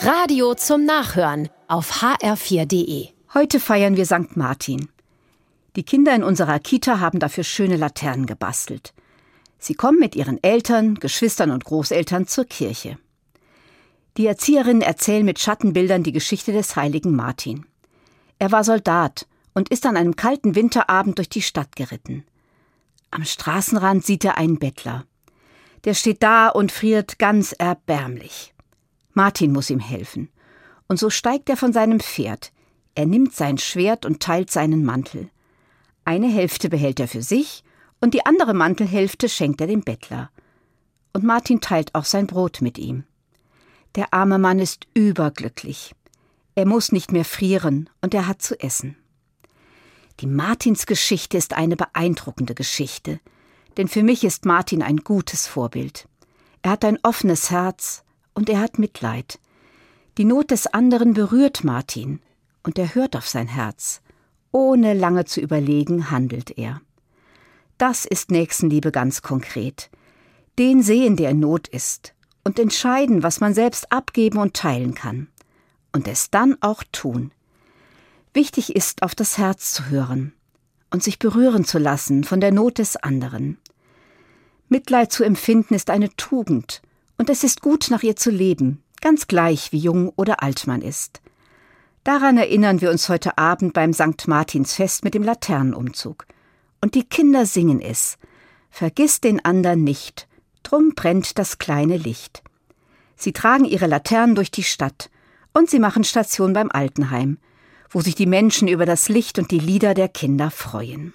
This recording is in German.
Radio zum Nachhören auf hr4.de. Heute feiern wir St. Martin. Die Kinder in unserer Kita haben dafür schöne Laternen gebastelt. Sie kommen mit ihren Eltern, Geschwistern und Großeltern zur Kirche. Die Erzieherinnen erzählen mit Schattenbildern die Geschichte des heiligen Martin. Er war Soldat und ist an einem kalten Winterabend durch die Stadt geritten. Am Straßenrand sieht er einen Bettler. Der steht da und friert ganz erbärmlich. Martin muss ihm helfen. Und so steigt er von seinem Pferd. Er nimmt sein Schwert und teilt seinen Mantel. Eine Hälfte behält er für sich und die andere Mantelhälfte schenkt er dem Bettler. Und Martin teilt auch sein Brot mit ihm. Der arme Mann ist überglücklich. Er muss nicht mehr frieren und er hat zu essen. Die Martinsgeschichte ist eine beeindruckende Geschichte, denn für mich ist Martin ein gutes Vorbild. Er hat ein offenes Herz und er hat Mitleid. Die Not des anderen berührt Martin und er hört auf sein Herz. Ohne lange zu überlegen handelt er. Das ist Nächstenliebe ganz konkret. Den sehen, der in Not ist, und entscheiden, was man selbst abgeben und teilen kann. Und es dann auch tun. Wichtig ist, auf das Herz zu hören und sich berühren zu lassen von der Not des anderen. Mitleid zu empfinden ist eine Tugend, und es ist gut, nach ihr zu leben, ganz gleich wie jung oder alt man ist. Daran erinnern wir uns heute Abend beim St. Martinsfest mit dem Laternenumzug. Und die Kinder singen es. Vergiss den andern nicht, drum brennt das kleine Licht. Sie tragen ihre Laternen durch die Stadt und sie machen Station beim Altenheim, wo sich die Menschen über das Licht und die Lieder der Kinder freuen.